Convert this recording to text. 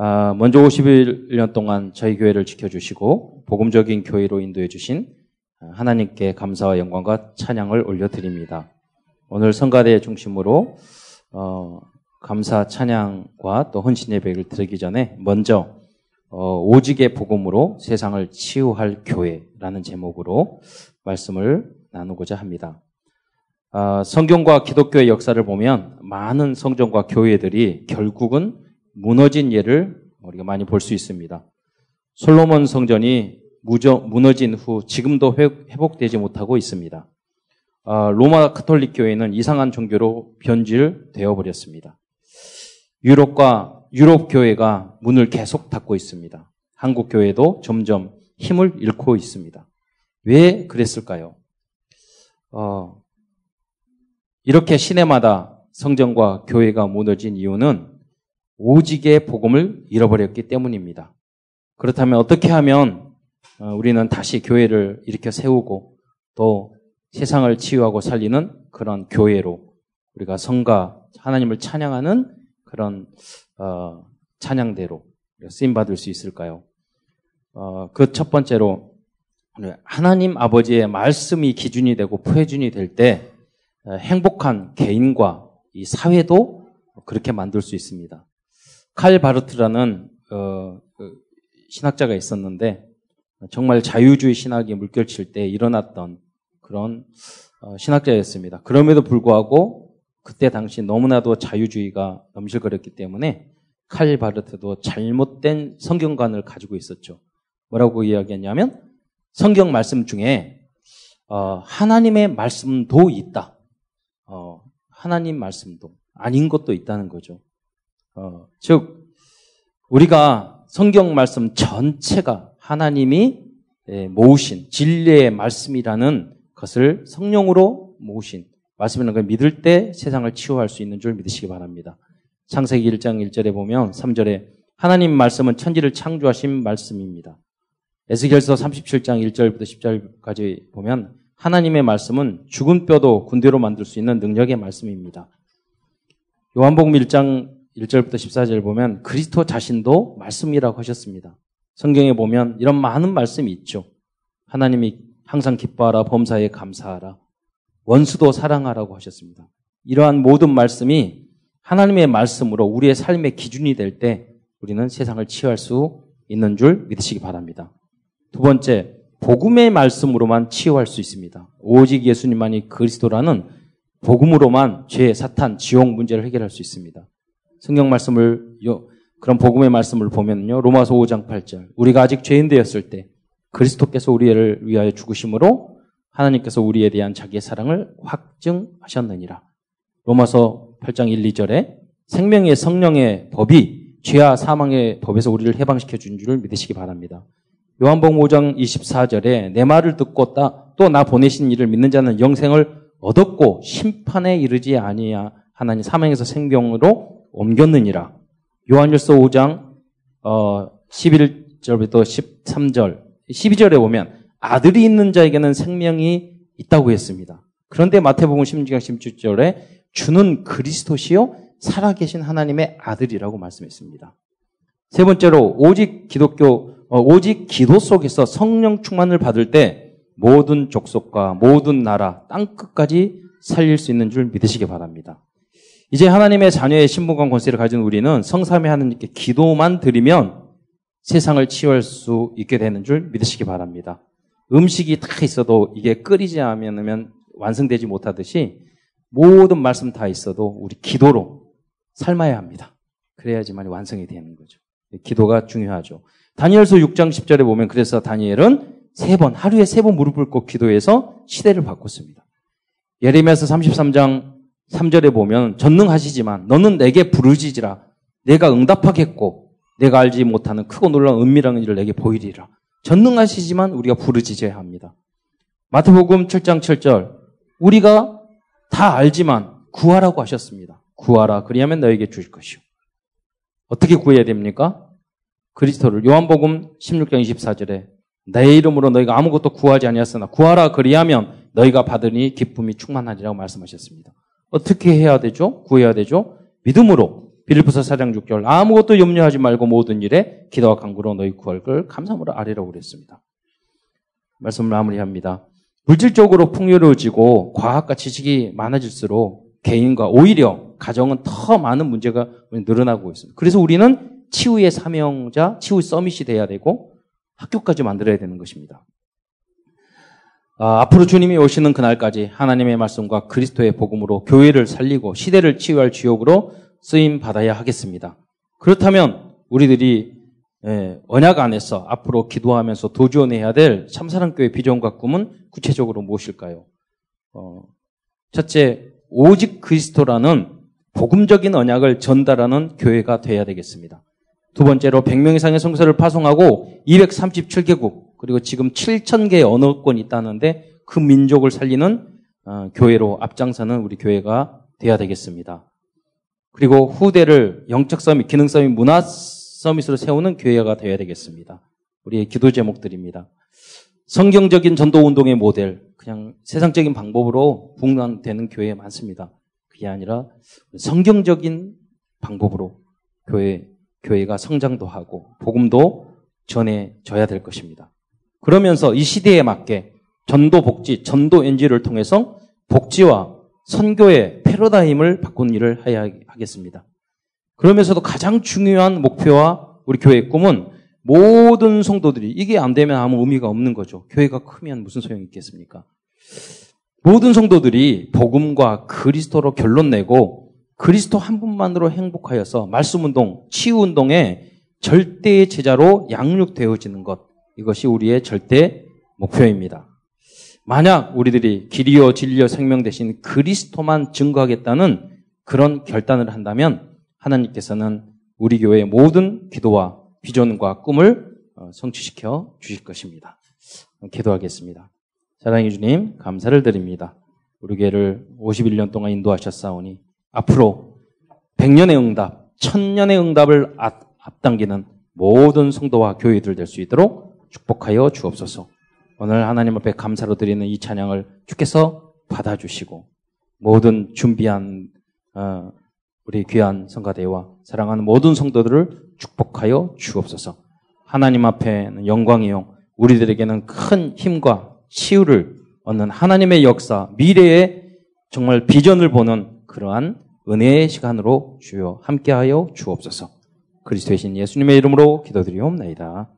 아, 먼저 51년 동안 저희 교회를 지켜주시고 복음적인 교회로 인도해 주신 하나님께 감사와 영광과 찬양을 올려드립니다. 오늘 성가대 중심으로 어, 감사 찬양과 또 헌신 예배를 드리기 전에 먼저 어, 오직의 복음으로 세상을 치유할 교회라는 제목으로 말씀을 나누고자 합니다. 아, 성경과 기독교의 역사를 보면 많은 성전과 교회들이 결국은 무너진 예를 우리가 많이 볼 수 있습니다. 솔로몬 성전이 무저, 무너진 후 지금도 회복되지 못하고 있습니다. 아, 로마 카톨릭 교회는 이상한 종교로 변질되어 버렸습니다. 유럽과 유럽 교회가 문을 계속 닫고 있습니다. 한국 교회도 점점 힘을 잃고 있습니다. 왜 그랬을까요? 어, 이렇게 시내마다 성전과 교회가 무너진 이유는 오직의 복음을 잃어버렸기 때문입니다. 그렇다면 어떻게 하면 어, 우리는 다시 교회를 일으켜 세우고 또 세상을 치유하고 살리는 그런 교회로 우리가 성가 하나님을 찬양하는 그런 어, 찬양대로 쓰임 받을 수 있을까요? 어, 그 첫 번째로 하나님 아버지의 말씀이 기준이 되고 표준이 될때 어, 행복한 개인과 이 사회도 그렇게 만들 수 있습니다. 칼 바르트라는 어, 그 신학자가 있었는데 정말 자유주의 신학이 물결칠 때 일어났던 그런 어, 신학자였습니다. 그럼에도 불구하고 그때 당시 너무나도 자유주의가 넘실거렸기 때문에 칼 바르트도 잘못된 성경관을 가지고 있었죠. 뭐라고 이야기했냐면 성경 말씀 중에 어, 하나님의 말씀도 있다. 어, 하나님 말씀도 아닌 것도 있다는 거죠. 어, 즉, 우리가 성경 말씀 전체가 하나님이 예, 모으신 진리의 말씀이라는 것을 성령으로 모으신 말씀이라는 걸 믿을 때 세상을 치유할 수 있는 줄 믿으시기 바랍니다. 창세기 1장 1절에 보면 3절에 하나님 말씀은 천지를 창조하신 말씀입니다. 에스겔서 37장 1절부터 10절까지 보면 하나님의 말씀은 죽은 뼈도 군대로 만들 수 있는 능력의 말씀입니다. 요한복음 1장 1절부터 14절 보면 그리스도 자신도 말씀이라고 하셨습니다. 성경에 보면 이런 많은 말씀이 있죠. 하나님이 항상 기뻐하라, 범사에 감사하라, 원수도 사랑하라고 하셨습니다. 이러한 모든 말씀이 하나님의 말씀으로 우리의 삶의 기준이 될 때 우리는 세상을 치유할 수 있는 줄 믿으시기 바랍니다. 두 번째, 복음의 말씀으로만 치유할 수 있습니다. 오직 예수님만이 그리스도라는 복음으로만 죄, 사탄, 지옥 문제를 해결할 수 있습니다. 성경 말씀을 그런 복음의 말씀을 보면요. 로마서 5장 8절. 우리가 아직 죄인 되었을 때 그리스도께서 우리를 위하여 죽으심으로 하나님께서 우리에 대한 자기의 사랑을 확증하셨느니라. 로마서 8장 1, 2절에 생명의 성령의 법이 죄와 사망의 법에서 우리를 해방시켜 준 줄을 믿으시기 바랍니다. 요한복음 5장 24절에 내 말을 듣고 또 나 보내신 이를 믿는 자는 영생을 얻었고 심판에 이르지 아니야 하나님 사망에서 생명으로 옮겼느니라. 요한일서 5장 어, 11절부터 13절, 12절에 보면 아들이 있는 자에게는 생명이 있다고 했습니다. 그런데 마태복음 16장 17절에 주는 그리스도시요 살아계신 하나님의 아들이라고 말씀했습니다. 세 번째로 오직 기독교 어, 오직 기도 속에서 성령 충만을 받을 때 모든 족속과 모든 나라 땅 끝까지 살릴 수 있는 줄 믿으시기 바랍니다. 이제 하나님의 자녀의 신분과 권세를 가진 우리는 성삼의 하나님께 기도만 드리면 세상을 치유할 수 있게 되는 줄 믿으시기 바랍니다. 음식이 다 있어도 이게 끓이지 않으면 완성되지 못하듯이 모든 말씀 다 있어도 우리 기도로 삶아야 합니다. 그래야지만 완성이 되는 거죠. 기도가 중요하죠. 다니엘서 6장 10절에 보면 그래서 다니엘은 세 번, 하루에 세 번 무릎을 꿇고 기도해서 시대를 바꿨습니다. 예레미야서 33장 3절에 보면 전능하시지만 너는 내게 부르짖으라 내가 응답하겠고 내가 알지 못하는 크고 놀라운 은밀한 일을 내게 보이리라. 전능하시지만 우리가 부르짖어야 합니다. 마태복음 7장 7절 우리가 다 알지만 구하라고 하셨습니다. 구하라 그리하면 너에게 주실 것이요. 어떻게 구해야 됩니까? 그리스도를 요한복음 16장 24절에 내 이름으로 너희가 아무것도 구하지 아니하였으나 구하라 그리하면 너희가 받으니 기쁨이 충만하리라고 말씀하셨습니다. 어떻게 해야 되죠? 구해야 되죠? 믿음으로 빌리포서 사장 6절 아무것도 염려하지 말고 모든 일에 기도와 간구로 너희 구할 걸 감사함으로 아뢰라고 그랬습니다. 말씀을 마무리합니다. 물질적으로 풍요로워지고 과학과 지식이 많아질수록 개인과 오히려 가정은 더 많은 문제가 늘어나고 있습니다. 그래서 우리는 치유의 사명자, 치유 서밋이 돼야 되고 학교까지 만들어야 되는 것입니다. 아, 앞으로 주님이 오시는 그날까지 하나님의 말씀과 그리스도의 복음으로 교회를 살리고 시대를 치유할 주역으로 쓰임 받아야 하겠습니다. 그렇다면 우리들이 예, 언약 안에서 앞으로 기도하면서 도전해야 될 참사랑교회 비전과 꿈은 구체적으로 무엇일까요? 어, 첫째, 오직 그리스도라는 복음적인 언약을 전달하는 교회가 되어야 되겠습니다. 두 번째로 100명 이상의 성서를 파송하고 237개국 그리고 지금 7,000개의 언어권이 있다는데 그 민족을 살리는 어, 교회로 앞장서는 우리 교회가 되어야 되겠습니다. 그리고 후대를 영적 서밋, 기능 서밋, 문화 서밋으로 세우는 교회가 되어야 되겠습니다. 우리의 기도 제목들입니다. 성경적인 전도 운동의 모델, 그냥 세상적인 방법으로 분간되는 교회 많습니다. 그게 아니라 성경적인 방법으로 교회 교회가 성장도 하고 복음도 전해져야 될 것입니다. 그러면서 이 시대에 맞게 전도 복지, 전도 엔지를 통해서 복지와 선교의 패러다임을 바꾼 일을 해야 하겠습니다. 그러면서도 가장 중요한 목표와 우리 교회의 꿈은 모든 성도들이 이게 안 되면 아무 의미가 없는 거죠. 교회가 크면 무슨 소용이 있겠습니까? 모든 성도들이 복음과 그리스도로 결론 내고 그리스도 한 분만으로 행복하여서 말씀 운동, 치유 운동에 절대의 제자로 양육되어지는 것. 이것이 우리의 절대 목표입니다. 만약 우리들이 길이요 진리요 생명 대신 그리스도만 증거하겠다는 그런 결단을 한다면 하나님께서는 우리 교회의 모든 기도와 비전과 꿈을 어, 성취시켜 주실 것입니다. 기도하겠습니다. 사랑해 주님 감사를 드립니다. 우리 교회를 51년 동안 인도하셨사오니 앞으로 100년의 응답, 1000년의 응답을 앞당기는 모든 성도와 교회들 될 수 있도록 축복하여 주옵소서. 오늘 하나님 앞에 감사로 드리는 이 찬양을 주께서 받아주시고 모든 준비한 어, 우리 귀한 성가대와 사랑하는 모든 성도들을 축복하여 주옵소서. 하나님 앞에는 영광이요. 우리들에게는 큰 힘과 치유를 얻는 하나님의 역사, 미래의 정말 비전을 보는 그러한 은혜의 시간으로 주여 함께하여 주옵소서. 그리스도의 신 예수님의 이름으로 기도드리옵나이다.